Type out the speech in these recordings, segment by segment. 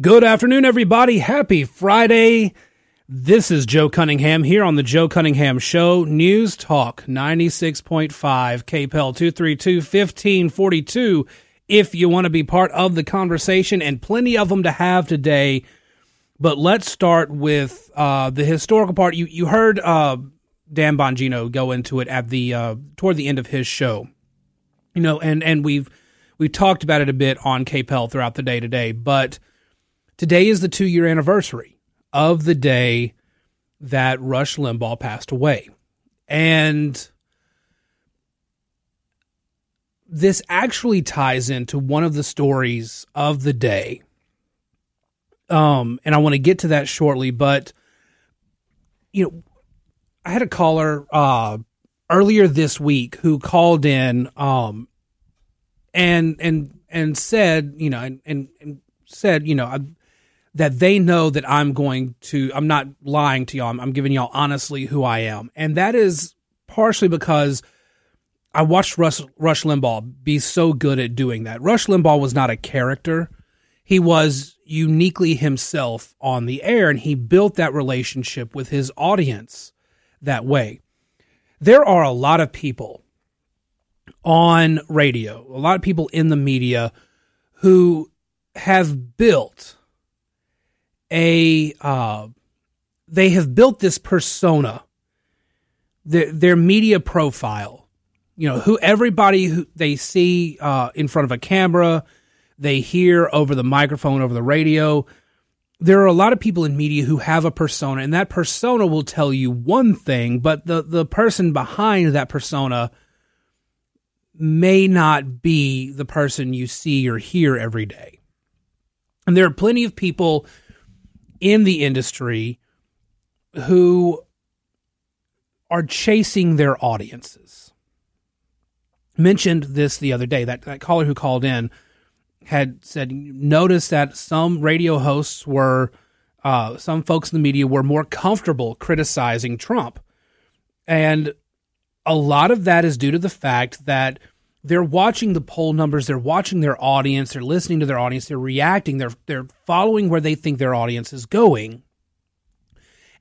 Good afternoon, everybody. Happy Friday. This is Joe Cunningham here on the Joe Cunningham Show, News Talk 96.5, KPEL 232 1542. If you want to be part of the conversation, and plenty of them to have today. But let's start with uh, the historical part. You you heard uh, Dan Bongino go into it at the uh, toward the end of his show, you know, and and we've we talked about it a bit on KPEL throughout the day today, but Today is the two year anniversary of the day that Rush Limbaugh passed away. And this actually ties into one of the stories of the day. Um, and I want to get to that shortly, but you know, I had a caller uh earlier this week who called in um and and and said, you know, and and, and said, you know, I that they know that I'm going to, I'm not lying to y'all. I'm, I'm giving y'all honestly who I am. And that is partially because I watched Rush, Rush Limbaugh be so good at doing that. Rush Limbaugh was not a character. He was uniquely himself on the air and he built that relationship with his audience that way. There are a lot of people on radio, a lot of people in the media who have built a uh, they have built this persona, their their media profile. You know, who everybody who they see uh, in front of a camera, they hear over the microphone, over the radio. There are a lot of people in media who have a persona, and that persona will tell you one thing, but the the person behind that persona may not be the person you see or hear every day. And there are plenty of people in the industry who are chasing their audiences. Mentioned this the other day. That, that caller who called in had said, notice that some radio hosts were, uh, some folks in the media were more comfortable criticizing Trump. And a lot of that is due to the fact that they're watching the poll numbers, they're watching their audience, they're listening to their audience, they're reacting, they're they're following where they think their audience is going.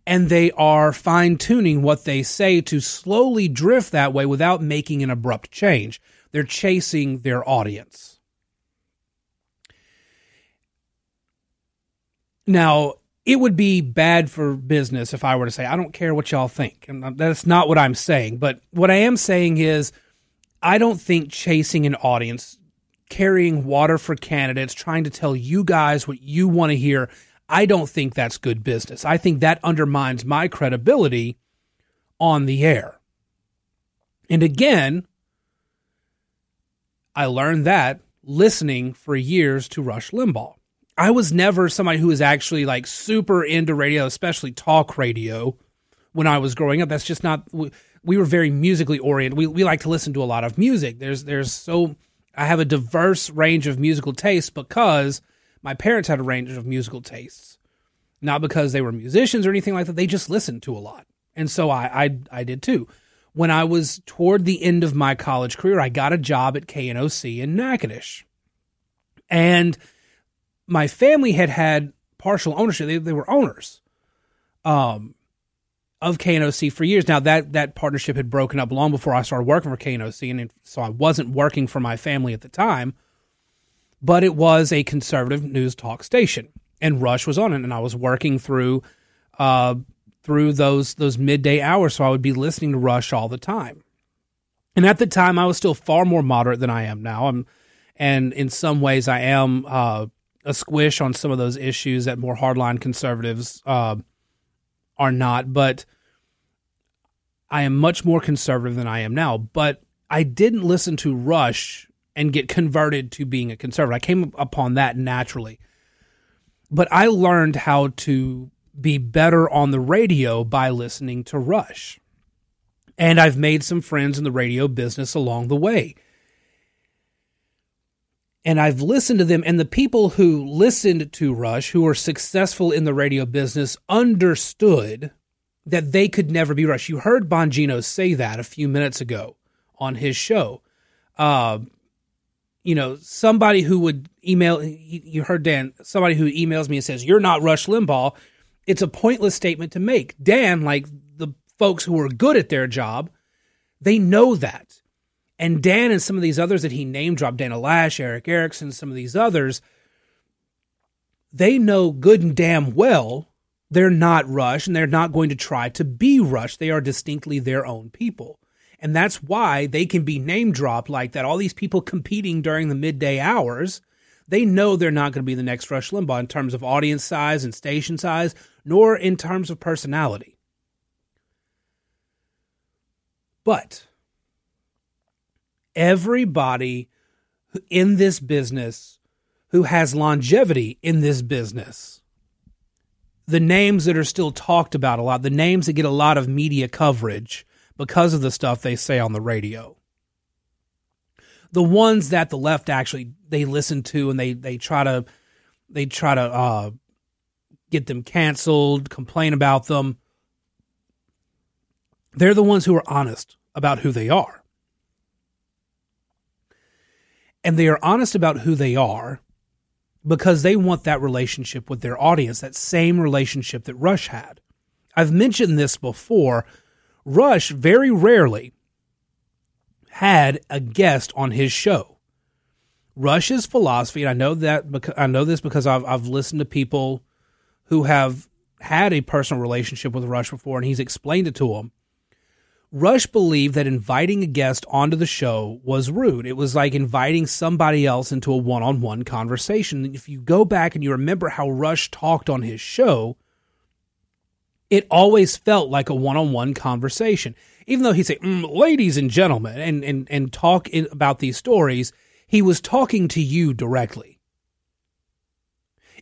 And they are fine tuning what they say to slowly drift that way without making an abrupt change. They're chasing their audience. Now, it would be bad for business if I were to say, I don't care what y'all think. And that's not what I'm saying. But what I am saying is, I don't think chasing an audience, carrying water for candidates, trying to tell you guys what you want to hear, I don't think that's good business. I think that undermines my credibility on the air. And again, I learned that listening for years to Rush Limbaugh. I was never somebody who was actually like super into radio, especially talk radio when I was growing up. That's just not we were very musically oriented. We we like to listen to a lot of music. There's there's so I have a diverse range of musical tastes because my parents had a range of musical tastes. Not because they were musicians or anything like that. They just listened to a lot. And so I I, I did too. When I was toward the end of my college career, I got a job at KNOC in Natchitoches. And my family had had partial ownership. They, they were owners. Um, of KNOC for years. Now that that partnership had broken up long before I started working for KNOC, and so I wasn't working for my family at the time. But it was a conservative news talk station, and Rush was on it, and I was working through uh, through those those midday hours, so I would be listening to Rush all the time. And at the time, I was still far more moderate than I am now. I'm, and in some ways, I am uh, a squish on some of those issues that more hardline conservatives. Uh, are not, but I am much more conservative than I am now. But I didn't listen to Rush and get converted to being a conservative. I came upon that naturally. But I learned how to be better on the radio by listening to Rush. And I've made some friends in the radio business along the way and I've listened to them, and the people who listened to Rush, who were successful in the radio business, understood that they could never be Rush. You heard Bongino say that a few minutes ago on his show. Uh, you know, somebody who would email, you heard Dan, somebody who emails me and says, You're not Rush Limbaugh. It's a pointless statement to make. Dan, like the folks who are good at their job, they know that. And Dan and some of these others that he name dropped, Dana Loesch, Erick Erickson, some of these others, they know good and damn well they're not Rush and they're not going to try to be Rush. They are distinctly their own people. And that's why they can be name dropped like that. All these people competing during the midday hours, they know they're not going to be the next Rush Limbaugh in terms of audience size and station size, nor in terms of personality. But everybody in this business who has longevity in this business, the names that are still talked about a lot, the names that get a lot of media coverage, because of the stuff they say on the radio. The ones that the left actually they listen to and they they try to they try to uh, get them canceled, complain about them. They're the ones who are honest about who they are. And they are honest about who they are because they want that relationship with their audience, that same relationship that Rush had. I've mentioned this before Rush very rarely had a guest on his show. Rush's philosophy, and I know that because I know this because I've I've listened to people who have had a personal relationship with Rush before, and he's explained it to them. Rush believed that inviting a guest onto the show was rude. It was like inviting somebody else into a one on one conversation. If you go back and you remember how Rush talked on his show, it always felt like a one-on-one conversation. Even though he'd say, mm, "Ladies and gentlemen," and and and talk in, about these stories, he was talking to you directly.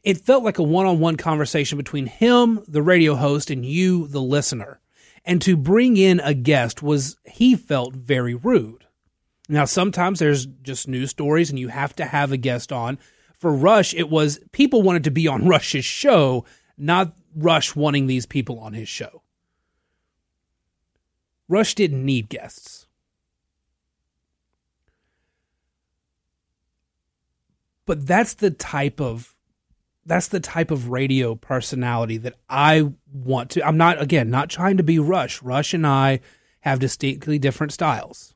It felt like a one-on-one conversation between him, the radio host, and you, the listener. And to bring in a guest was he felt very rude. Now, sometimes there's just news stories, and you have to have a guest on. For Rush, it was people wanted to be on Rush's show, not Rush wanting these people on his show. Rush didn't need guests. But that's the type of that's the type of radio personality that I want to I'm not again not trying to be Rush. Rush and I have distinctly different styles.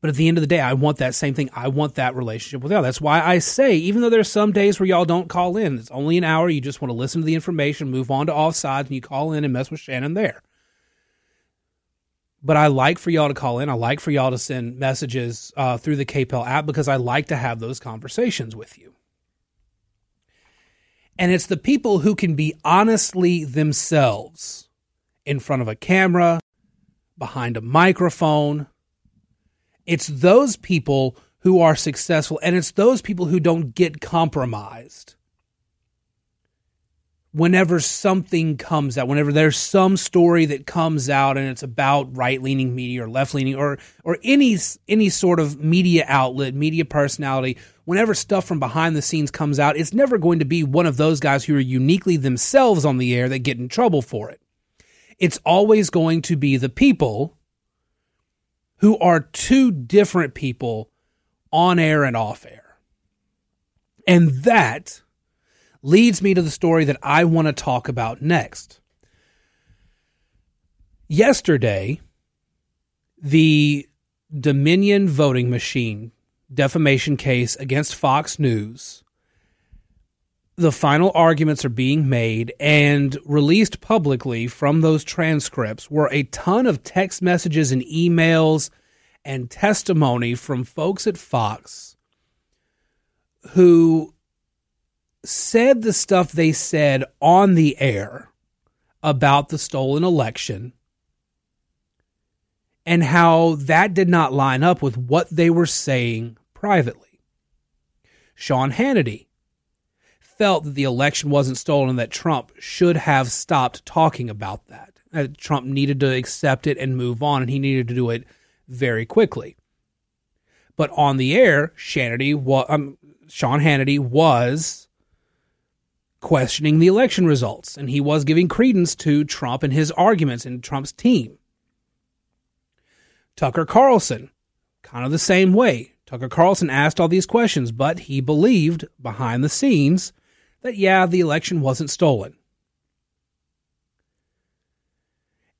But at the end of the day, I want that same thing. I want that relationship with y'all. That's why I say, even though there's some days where y'all don't call in, it's only an hour. You just want to listen to the information, move on to offsides, and you call in and mess with Shannon there. But I like for y'all to call in. I like for y'all to send messages uh, through the KPEL app because I like to have those conversations with you. And it's the people who can be honestly themselves in front of a camera, behind a microphone, it's those people who are successful, and it's those people who don't get compromised. Whenever something comes out, whenever there's some story that comes out and it's about right leaning media or left leaning or or any any sort of media outlet, media personality, whenever stuff from behind the scenes comes out, it's never going to be one of those guys who are uniquely themselves on the air that get in trouble for it. It's always going to be the people who are two different people on air and off air. And that leads me to the story that I want to talk about next. Yesterday, the Dominion voting machine defamation case against Fox News the final arguments are being made and released publicly from those transcripts were a ton of text messages and emails and testimony from folks at Fox who said the stuff they said on the air about the stolen election and how that did not line up with what they were saying privately. Sean Hannity felt that the election wasn't stolen and that Trump should have stopped talking about that. that. Trump needed to accept it and move on, and he needed to do it very quickly. But on the air, Hannity, um, Sean Hannity was questioning the election results, and he was giving credence to Trump and his arguments and Trump's team. Tucker Carlson, kind of the same way, Tucker Carlson asked all these questions, but he believed behind the scenes that, yeah, the election wasn't stolen.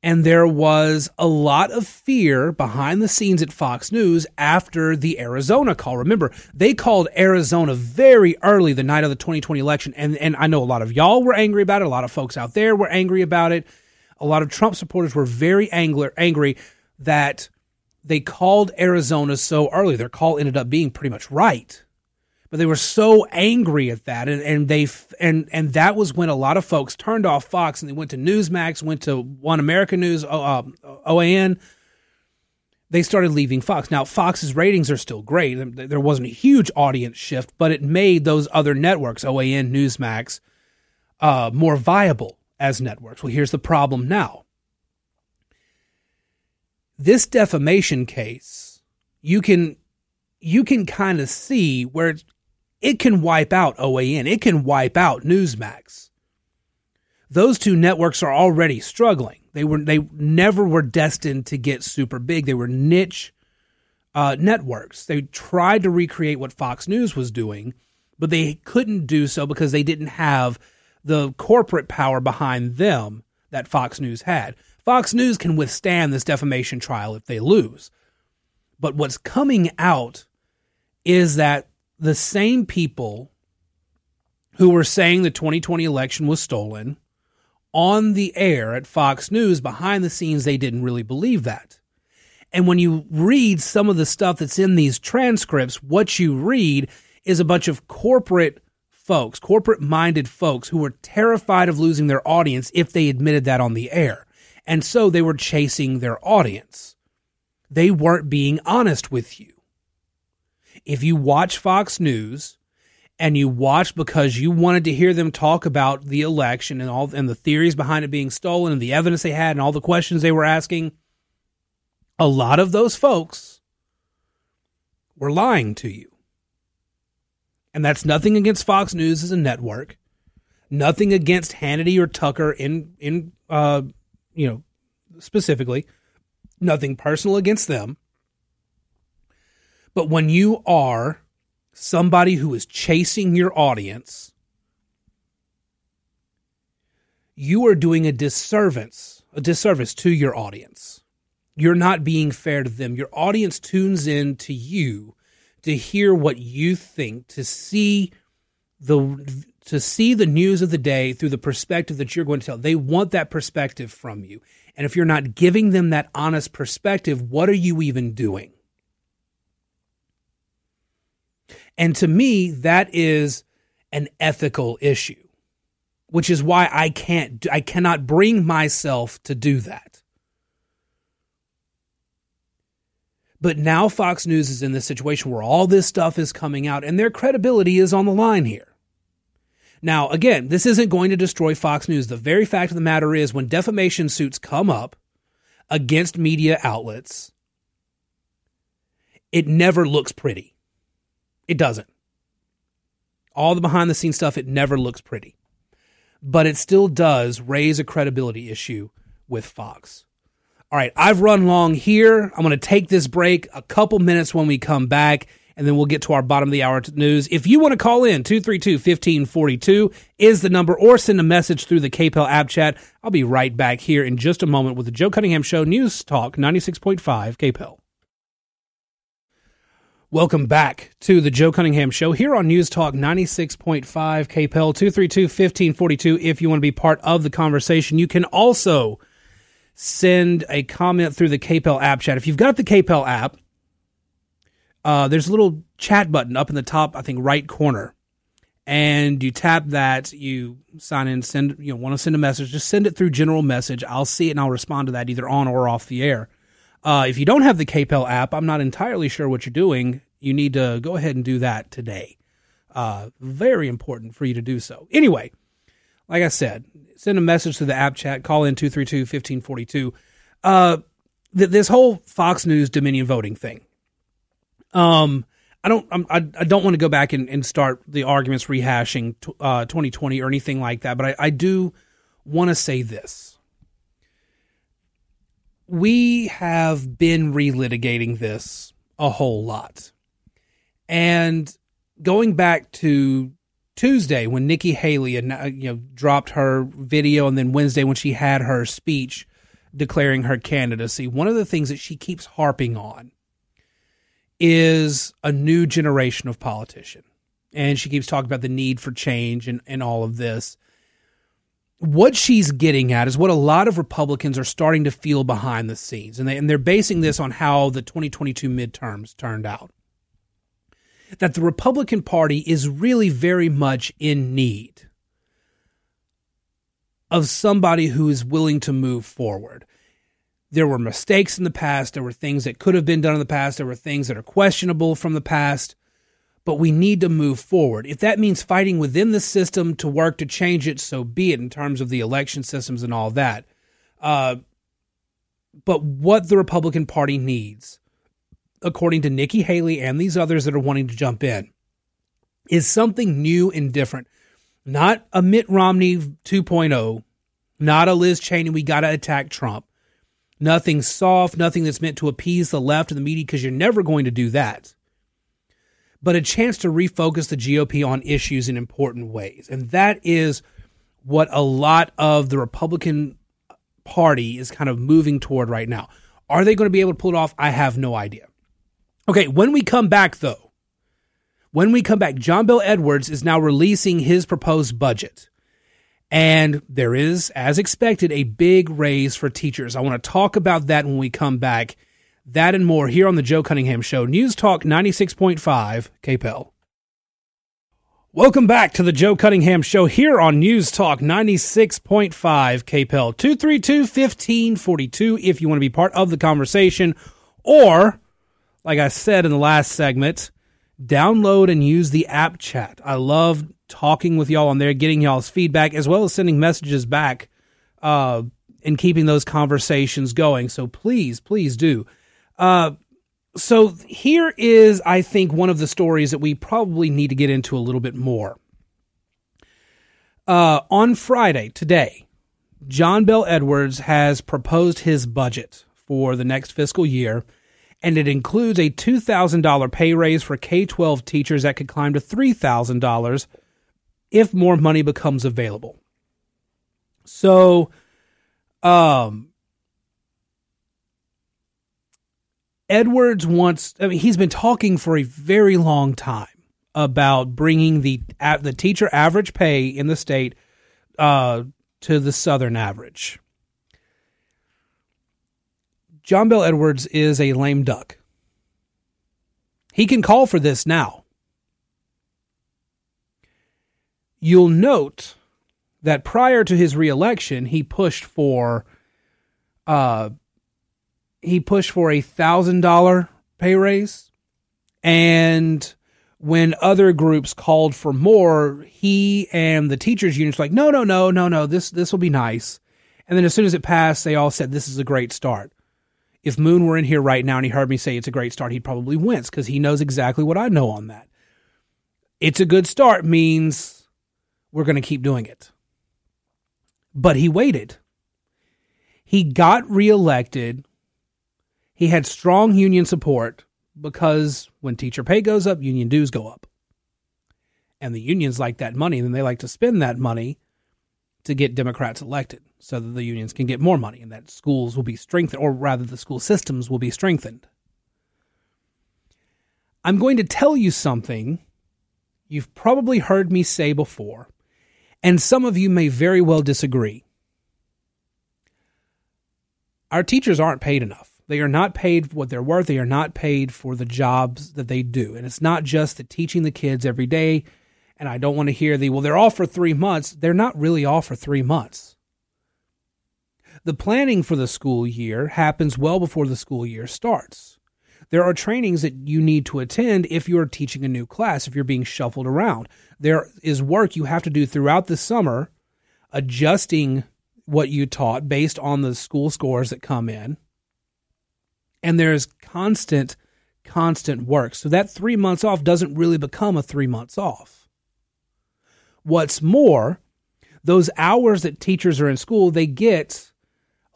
And there was a lot of fear behind the scenes at Fox News after the Arizona call. Remember, they called Arizona very early the night of the 2020 election. And, and I know a lot of y'all were angry about it. A lot of folks out there were angry about it. A lot of Trump supporters were very angry, angry that they called Arizona so early. Their call ended up being pretty much right. But they were so angry at that and, and they and and that was when a lot of folks turned off fox and they went to newsmax went to one america news uh, oan they started leaving fox. Now fox's ratings are still great. There wasn't a huge audience shift but it made those other networks oan newsmax uh, more viable as networks. Well here's the problem now this defamation case you can you can kind of see where it can wipe out OAN, it can wipe out Newsmax. Those two networks are already struggling. They were they never were destined to get super big. They were niche uh, networks. They tried to recreate what Fox News was doing, but they couldn't do so because they didn't have the corporate power behind them that Fox News had. Fox News can withstand this defamation trial if they lose. But what's coming out is that the same people who were saying the 2020 election was stolen on the air at Fox News, behind the scenes, they didn't really believe that. And when you read some of the stuff that's in these transcripts, what you read is a bunch of corporate folks, corporate minded folks who were terrified of losing their audience if they admitted that on the air. And so they were chasing their audience. They weren't being honest with you if you watch Fox News and you watch because you wanted to hear them talk about the election and all and the theories behind it being stolen and the evidence they had and all the questions they were asking, a lot of those folks were lying to you. And that's nothing against Fox News as a network, nothing against Hannity or Tucker in in uh, you know specifically, nothing personal against them. But when you are somebody who is chasing your audience, you are doing a disservice, a disservice to your audience. You're not being fair to them. Your audience tunes in to you to hear what you think, to see the to see the news of the day through the perspective that you're going to tell. They want that perspective from you. And if you're not giving them that honest perspective, what are you even doing? And to me, that is an ethical issue, which is why I can't, I cannot bring myself to do that. But now Fox News is in this situation where all this stuff is coming out and their credibility is on the line here. Now, again, this isn't going to destroy Fox News. The very fact of the matter is, when defamation suits come up against media outlets, it never looks pretty. It doesn't. All the behind the scenes stuff, it never looks pretty. But it still does raise a credibility issue with Fox. All right, I've run long here. I'm going to take this break a couple minutes when we come back, and then we'll get to our bottom of the hour news. If you want to call in, 232 1542 is the number, or send a message through the KPEL app chat. I'll be right back here in just a moment with the Joe Cunningham Show News Talk 96.5 KPEL. Welcome back to the Joe Cunningham Show here on News Talk 96.5 KPEL 232 1542. If you want to be part of the conversation, you can also send a comment through the KPEL app chat. If you've got the KPEL app, uh, there's a little chat button up in the top, I think, right corner. And you tap that, you sign in, send, you know, want to send a message, just send it through general message. I'll see it and I'll respond to that either on or off the air. Uh, if you don't have the KPEL app, I'm not entirely sure what you're doing. You need to go ahead and do that today. Uh, very important for you to do so. Anyway, like I said, send a message to the app chat, call in 232 1542. Uh, th- this whole Fox News Dominion voting thing. Um, I don't, I'm, I, I don't want to go back and, and start the arguments rehashing t- uh, 2020 or anything like that, but I, I do want to say this we have been relitigating this a whole lot. And going back to Tuesday when Nikki Haley you know dropped her video, and then Wednesday when she had her speech declaring her candidacy, one of the things that she keeps harping on is a new generation of politician. And she keeps talking about the need for change and, and all of this. What she's getting at is what a lot of Republicans are starting to feel behind the scenes. And, they, and they're basing this on how the 2022 midterms turned out. That the Republican Party is really very much in need of somebody who is willing to move forward there were mistakes in the past. There were things that could have been done in the past. There were things that are questionable from the past. But we need to move forward. If that means fighting within the system to work to change it, so be it in terms of the election systems and all that. Uh, but what the Republican Party needs, according to Nikki Haley and these others that are wanting to jump in, is something new and different. Not a Mitt Romney 2.0, not a Liz Cheney, we got to attack Trump nothing soft, nothing that's meant to appease the left and the media, because you're never going to do that. But a chance to refocus the GOP on issues in important ways. And that is what a lot of the Republican Party is kind of moving toward right now. Are they going to be able to pull it off? I have no idea. Okay, when we come back, though, when we come back, John Bel Edwards is now releasing his proposed budget. And there is, as expected, a big raise for teachers. I want to talk about that when we come back. That and more here on the Joe Cunningham Show. News Talk 96.5 KPEL. Welcome back to the Joe Cunningham Show here on News Talk 96.5 KPEL 232 1542 if you want to be part of the conversation. Or, like I said in the last segment, download and use the app chat. I love talking with y'all on there, getting y'all's feedback, as well as sending messages back uh, and keeping those conversations going. So please, please do. Uh, so here is, I think, one of the stories that we probably need to get into a little bit more. Uh, on Friday, today, John Bel Edwards has proposed his budget for the next fiscal year, and it includes a $2,000 pay raise for K 12 teachers that could climb to $3,000 if more money becomes available. So, um, Edwards wants, I mean, he's been talking for a very long time about bringing the the teacher average pay in the state uh, to the southern average. John Bel Edwards is a lame duck. He can call for this now. You'll note that prior to his reelection, he pushed for uh he pushed for a thousand dollar pay raise. And when other groups called for more, he and the teachers unions were like, no, no, no, no, no, this this will be nice. And then as soon as it passed, they all said this is a great start. If Moon were in here right now and he heard me say it's a great start, he'd probably wince because he knows exactly what I know on that. It's a good start means we're going to keep doing it. But he waited. He got reelected. He had strong union support because when teacher pay goes up, union dues go up. And the unions like that money, and they like to spend that money to get Democrats elected so that the unions can get more money and that schools will be strengthened, or rather, the school systems will be strengthened. I'm going to tell you something you've probably heard me say before, and some of you may very well disagree. Our teachers aren't paid enough. They are not paid what they're worth. They are not paid for the jobs that they do. And it's not just the teaching the kids every day. And I don't want to hear the, well, they're off for three months. They're not really off for three months. The planning for the school year happens well before the school year starts. There are trainings that you need to attend if you're teaching a new class, if you're being shuffled around. There is work you have to do throughout the summer, adjusting what you taught based on the school scores that come in. And there's constant, constant work. So that three months off doesn't really become a three months off. What's more, those hours that teachers are in school, they get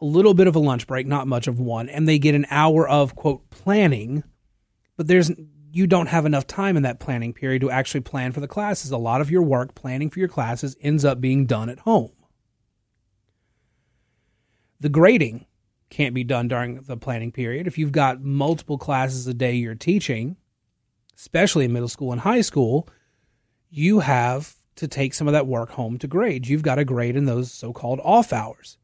a little bit of a lunch break, not much of one, and they get an hour of quote planning, but there's you don't have enough time in that planning period to actually plan for the classes. A lot of your work planning for your classes ends up being done at home. The grading can't be done during the planning period. If you've got multiple classes a day you're teaching, especially in middle school and high school, you have to take some of that work home to grade. You've got to grade in those so called off hours.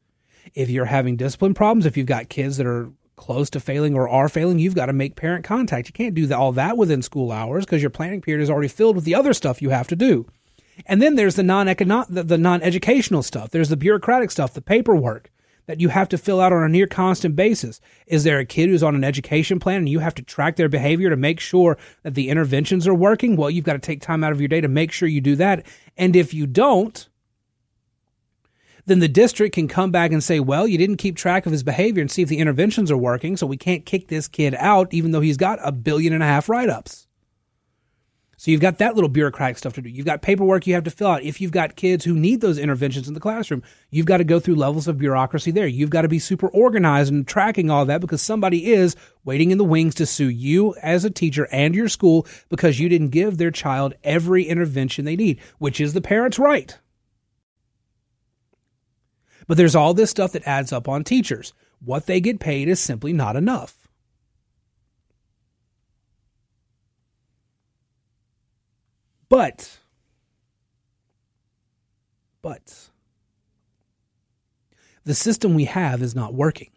If you're having discipline problems, if you've got kids that are close to failing or are failing, you've got to make parent contact. You can't do all that within school hours because your planning period is already filled with the other stuff you have to do. And then there's the non the non educational stuff. There's the bureaucratic stuff, the paperwork that you have to fill out on a near constant basis. Is there a kid who's on an education plan and you have to track their behavior to make sure that the interventions are working? Well, you've got to take time out of your day to make sure you do that. And if you don't, then the district can come back and say, well, you didn't keep track of his behavior and see if the interventions are working, so we can't kick this kid out, even though he's got a billion and a half write ups. So you've got that little bureaucratic stuff to do. You've got paperwork you have to fill out. If you've got kids who need those interventions in the classroom, you've got to go through levels of bureaucracy there. You've got to be super organized and tracking all that because somebody is waiting in the wings to sue you as a teacher and your school because you didn't give their child every intervention they need, which is the parent's right. But there's all this stuff that adds up on teachers. What they get paid is simply not enough. But, but, the system we have is not working.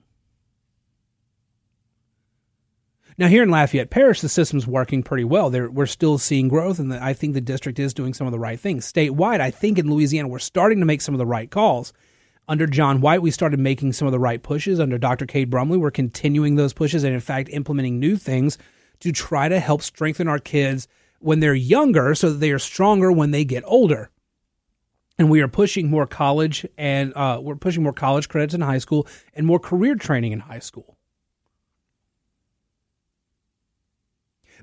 Now, here in Lafayette Parish, the system's working pretty well. There, we're still seeing growth, and I think the district is doing some of the right things. Statewide, I think in Louisiana, we're starting to make some of the right calls. Under John White, we started making some of the right pushes. Under Dr. Cade Brumley, we're continuing those pushes and, in fact, implementing new things to try to help strengthen our kids' when they're younger so that they are stronger when they get older. And we are pushing more college and uh, we're pushing more college credits in high school and more career training in high school.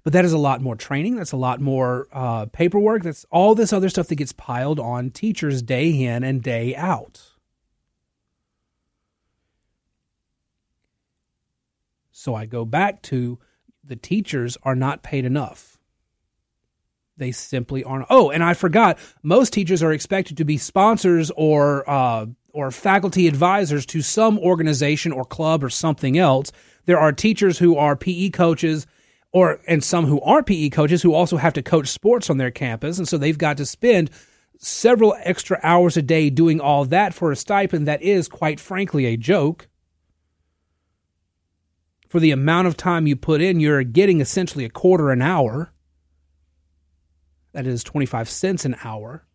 But that is a lot more training. That's a lot more uh, paperwork. That's all this other stuff that gets piled on teachers day in and day out. So I go back to the teachers are not paid enough. They simply aren't. Oh, and I forgot. Most teachers are expected to be sponsors or uh, or faculty advisors to some organization or club or something else. There are teachers who are PE coaches or and some who aren't PE coaches who also have to coach sports on their campus, and so they've got to spend several extra hours a day doing all that for a stipend that is, quite frankly, a joke. For the amount of time you put in, you're getting essentially a quarter an hour that is 25 cents an hour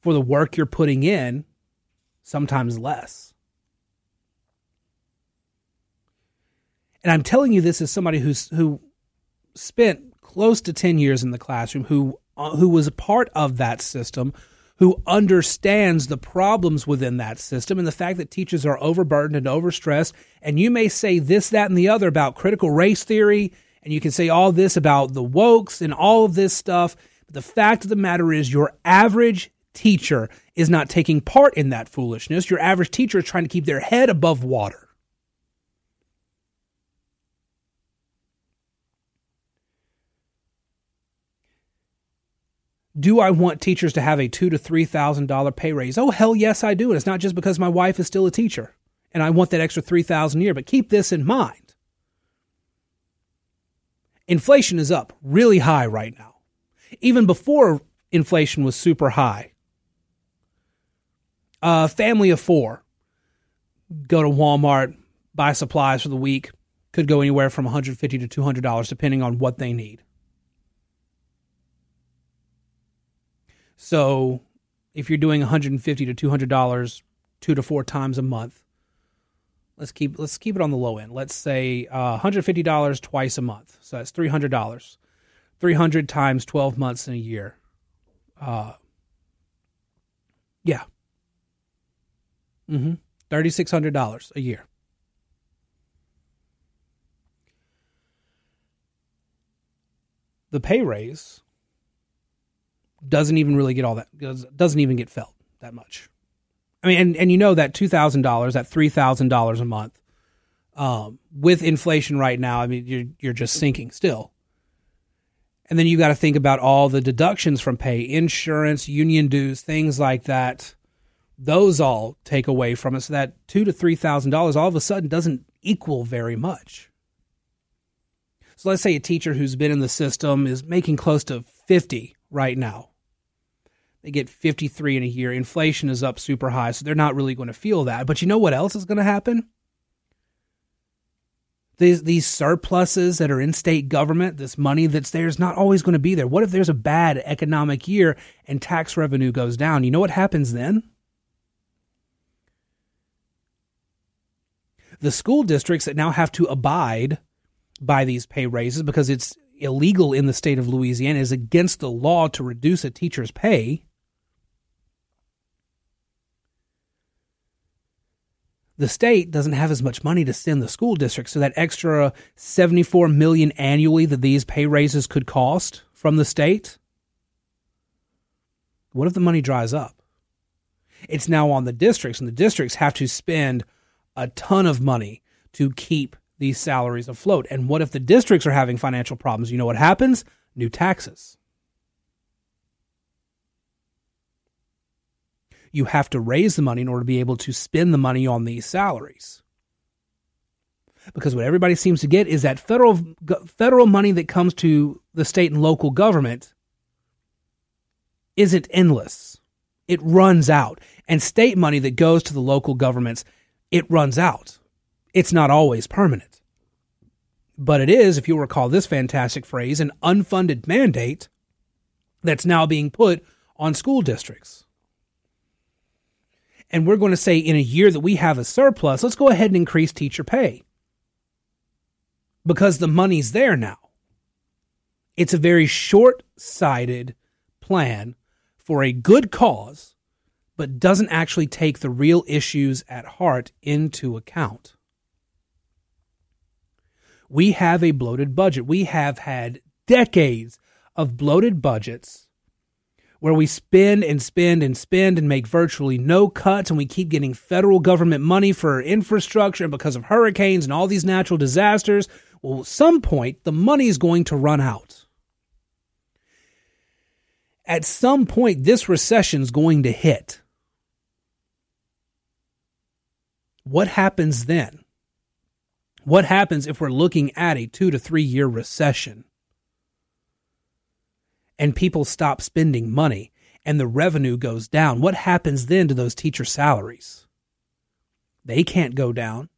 for the work you're putting in, sometimes less. And I'm telling you this as somebody who's who spent close to 10 years in the classroom, who uh, who was a part of that system, who understands the problems within that system and the fact that teachers are overburdened and overstressed. And you may say this, that, and the other about critical race theory and you can say all this about the wokes and all of this stuff. But the fact of the matter is, your average teacher is not taking part in that foolishness. Your average teacher is trying to keep their head above water. Do I want teachers to have a two to three thousand dollar pay raise? Oh hell yes, I do. And it's not just because my wife is still a teacher and I want that extra three thousand a year. But keep this in mind inflation is up really high right now. Even before inflation was super high. A family of four go to Walmart, buy supplies for the week, could go anywhere from 150 to $200 depending on what they need. So, if you're doing 150 to $200 two to four times a month, let's keep let's keep it on the low end. Let's say uh, $150 twice a month. So that's $300. 300 times 12 months in a year. Uh, yeah. Mm-hmm. $3,600 a year. The pay raise doesn't even really get all that, doesn't even get felt that much. I mean, and, and you know that two thousand dollars, that three thousand dollars a month, um, with inflation right now, I mean, you're you're just sinking still. And then you got to think about all the deductions from pay, insurance, union dues, things like that. Those all take away from. So that two to three thousand dollars all of a sudden doesn't equal very much. So let's say a teacher who's been in the system is making close to 50 right now. They get 53 in a year. Inflation is up super high, so they're not really going to feel that. But you know what else is going to happen? These, these surpluses that are in state government, this money that's there is not always going to be there. What if there's a bad economic year and tax revenue goes down? You know what happens then? The school districts that now have to abide by these pay raises because it's illegal in the state of Louisiana, is against the law to reduce a teacher's pay. The state doesn't have as much money to send the school district, so that extra 74 million annually that these pay raises could cost from the state, what if the money dries up? It's now on the districts, and the districts have to spend a ton of money to keep these salaries afloat. And what if the districts are having financial problems? You know what happens? New taxes. You have to raise the money in order to be able to spend the money on these salaries. Because what everybody seems to get is that federal federal money that comes to the state and local government isn't endless. It runs out. And state money that goes to the local governments, it runs out it's not always permanent. But it is, if you'll recall this fantastic phrase, an unfunded mandate that's now being put on school districts. And we're going to say in a year that we have a surplus, let's go ahead and increase teacher pay because the money's there now. It's a very short sighted plan for a good cause, but doesn't actually take the real issues at heart into account we have a bloated budget. We have had decades of bloated budgets where we spend and spend and spend and make virtually no cuts, and we keep getting federal government money for infrastructure because of hurricanes and all these natural disasters. Well, at some point, the money is going to run out. At some point, this recession is going to hit. What happens then? What happens if we're looking at a two to three year recession and people stop spending money and the revenue goes down? What happens then to those teacher salaries? They can't go down.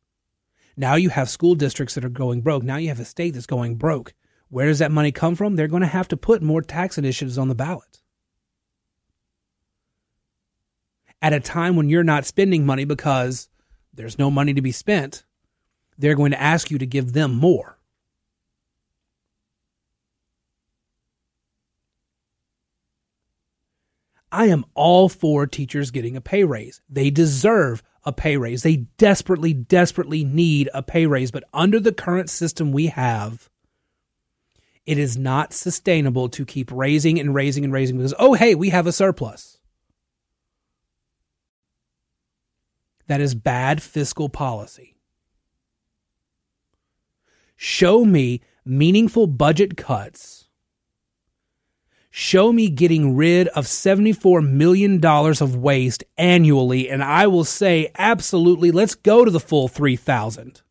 Now you have school districts that are going broke. Now you have a state that's going broke. Where does that money come from? They're going to have to put more tax initiatives on the ballot. At a time when you're not spending money because there's no money to be spent, they're going to ask you to give them more. I am all for teachers getting a pay raise. They deserve a pay raise. They desperately, desperately need a pay raise. But under the current system we have, it is not sustainable to keep raising and raising and raising because, oh, hey, we have a surplus. That is bad fiscal policy. Show me meaningful budget cuts. Show me getting rid of $74 million of waste annually, and I will say, absolutely, let's go to the full 3000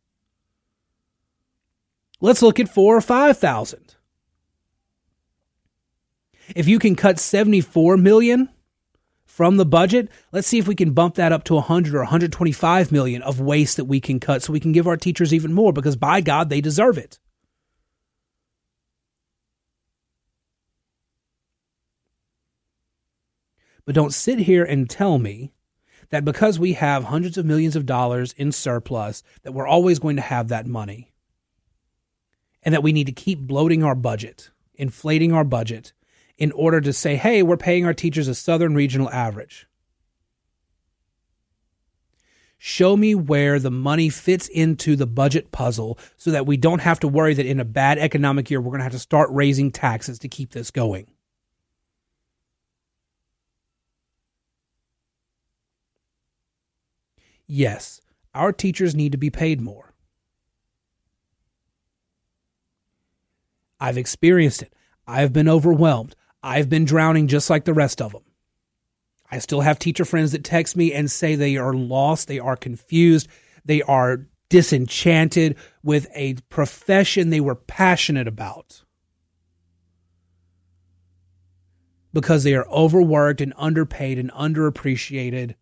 Let's look at four or 5000 If you can cut 74 million, from the budget, let's see if we can bump that up to 100 or 125 million of waste that we can cut so we can give our teachers even more because by God, they deserve it. But don't sit here and tell me that because we have hundreds of millions of dollars in surplus, that we're always going to have that money. And that we need to keep bloating our budget, inflating our budget, in order to say, hey, we're paying our teachers a Southern regional average. Show me where the money fits into the budget puzzle so that we don't have to worry that in a bad economic year, we're going to have to start raising taxes to keep this going. Yes, our teachers need to be paid more. I've experienced it. I've been overwhelmed. I've been drowning just like the rest of them. I still have teacher friends that text me and say they are lost, they are confused, they are disenchanted with a profession they were passionate about. Because they are overworked and underpaid and underappreciated.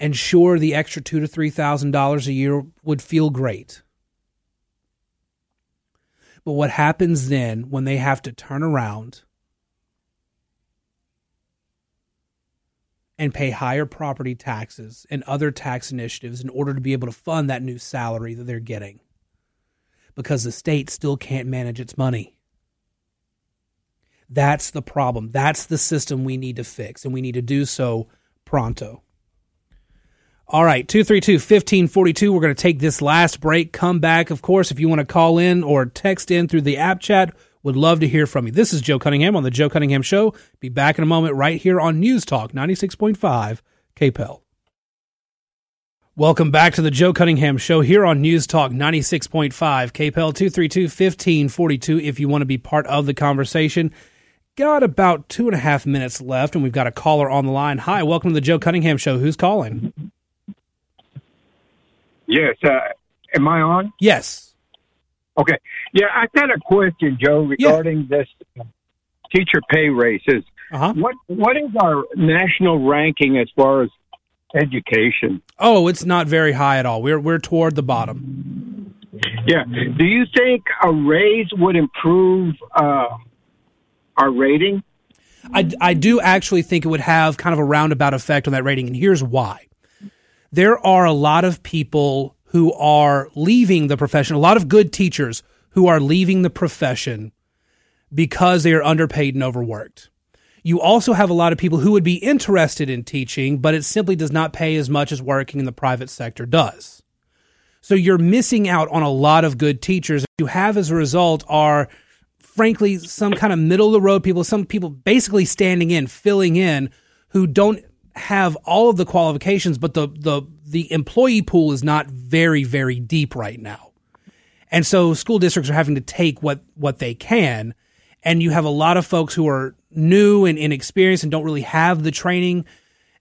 And sure, the extra two to three thousand dollars a year would feel great. But what happens then when they have to turn around and pay higher property taxes and other tax initiatives in order to be able to fund that new salary that they're getting? Because the state still can't manage its money. That's the problem. That's the system we need to fix, and we need to do so pronto. All right, 232 1542. We're going to take this last break, come back. Of course, if you want to call in or text in through the app chat, would love to hear from you. This is Joe Cunningham on The Joe Cunningham Show. Be back in a moment right here on News Talk 96.5 KPEL. Welcome back to The Joe Cunningham Show here on News Talk 96.5 KPEL 232 1542. If you want to be part of the conversation, got about two and a half minutes left, and we've got a caller on the line. Hi, welcome to The Joe Cunningham Show. Who's calling? Yes. Uh, am I on? Yes. Okay. Yeah, I had a question, Joe, regarding yeah. this uh, teacher pay raises. Uh-huh. What What is our national ranking as far as education? Oh, it's not very high at all. We're we're toward the bottom. Yeah. Do you think a raise would improve uh, our rating? I, I do actually think it would have kind of a roundabout effect on that rating, and here's why there are a lot of people who are leaving the profession, a lot of good teachers who are leaving the profession because they are underpaid and overworked. You also have a lot of people who would be interested in teaching, but it simply does not pay as much as working in the private sector does. So you're missing out on a lot of good teachers. You have as a result are frankly some kind of middle of the road people, some people basically standing in, filling in who don't have all of the qualifications, but the the the employee pool is not very very deep right now, and so school districts are having to take what what they can, and you have a lot of folks who are new and inexperienced and don't really have the training,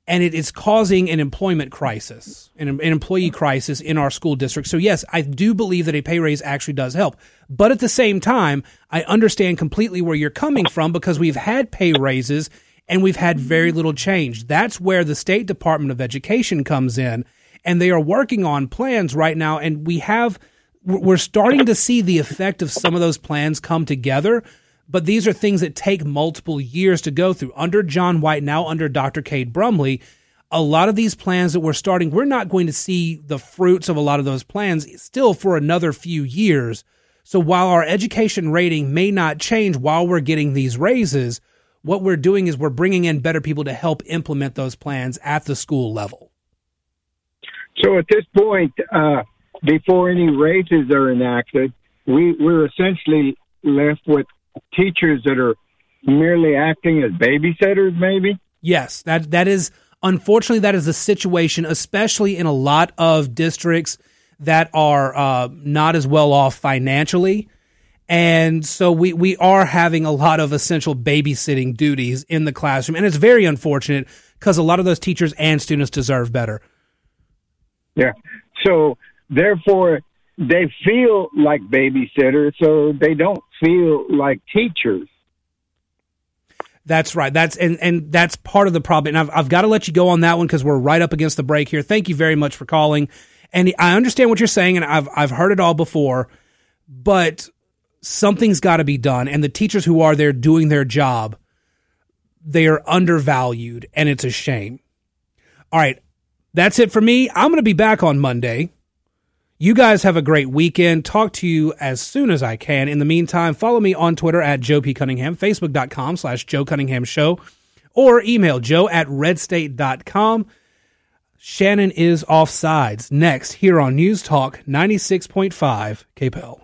and it is causing an employment crisis, an, an employee crisis in our school district. So yes, I do believe that a pay raise actually does help, but at the same time, I understand completely where you're coming from because we've had pay raises and we've had very mm-hmm. little change. That's where the State Department of Education comes in, and they are working on plans right now. And we have, we're starting to see the effect of some of those plans come together. But these are things that take multiple years to go through. Under John White, now under Dr. Cade Brumley, a lot of these plans that we're starting, we're not going to see the fruits of a lot of those plans still for another few years. So while our education rating may not change while we're getting these raises, what we're doing is we're bringing in better people to help implement those plans at the school level. So at this point, uh, before any raises are enacted, we, we're essentially left with teachers that are merely acting as babysitters, maybe? Yes, that that is unfortunately that is the situation, especially in a lot of districts that are uh, not as well off financially. And so we, we are having a lot of essential babysitting duties in the classroom. And it's very unfortunate because a lot of those teachers and students deserve better. Yeah. So therefore, they feel like babysitters, so they don't feel like teachers. That's right. That's and and that's part of the problem. And I've I've got to let you go on that one because we're right up against the break here. Thank you very much for calling. And I understand what you're saying, and I've I've heard it all before, but something's got to be done. And the teachers who are there doing their job, they are undervalued, and it's a shame. All right, that's it for me. I'm going to be back on Monday. You guys have a great weekend. Talk to you as soon as I can. In the meantime, follow me on Twitter at Joe P. Cunningham, Facebook.com slash Joe Cunningham Show, or email joe at redstate.com. Shannon is offsides next here on News Talk 96.5 KPEL.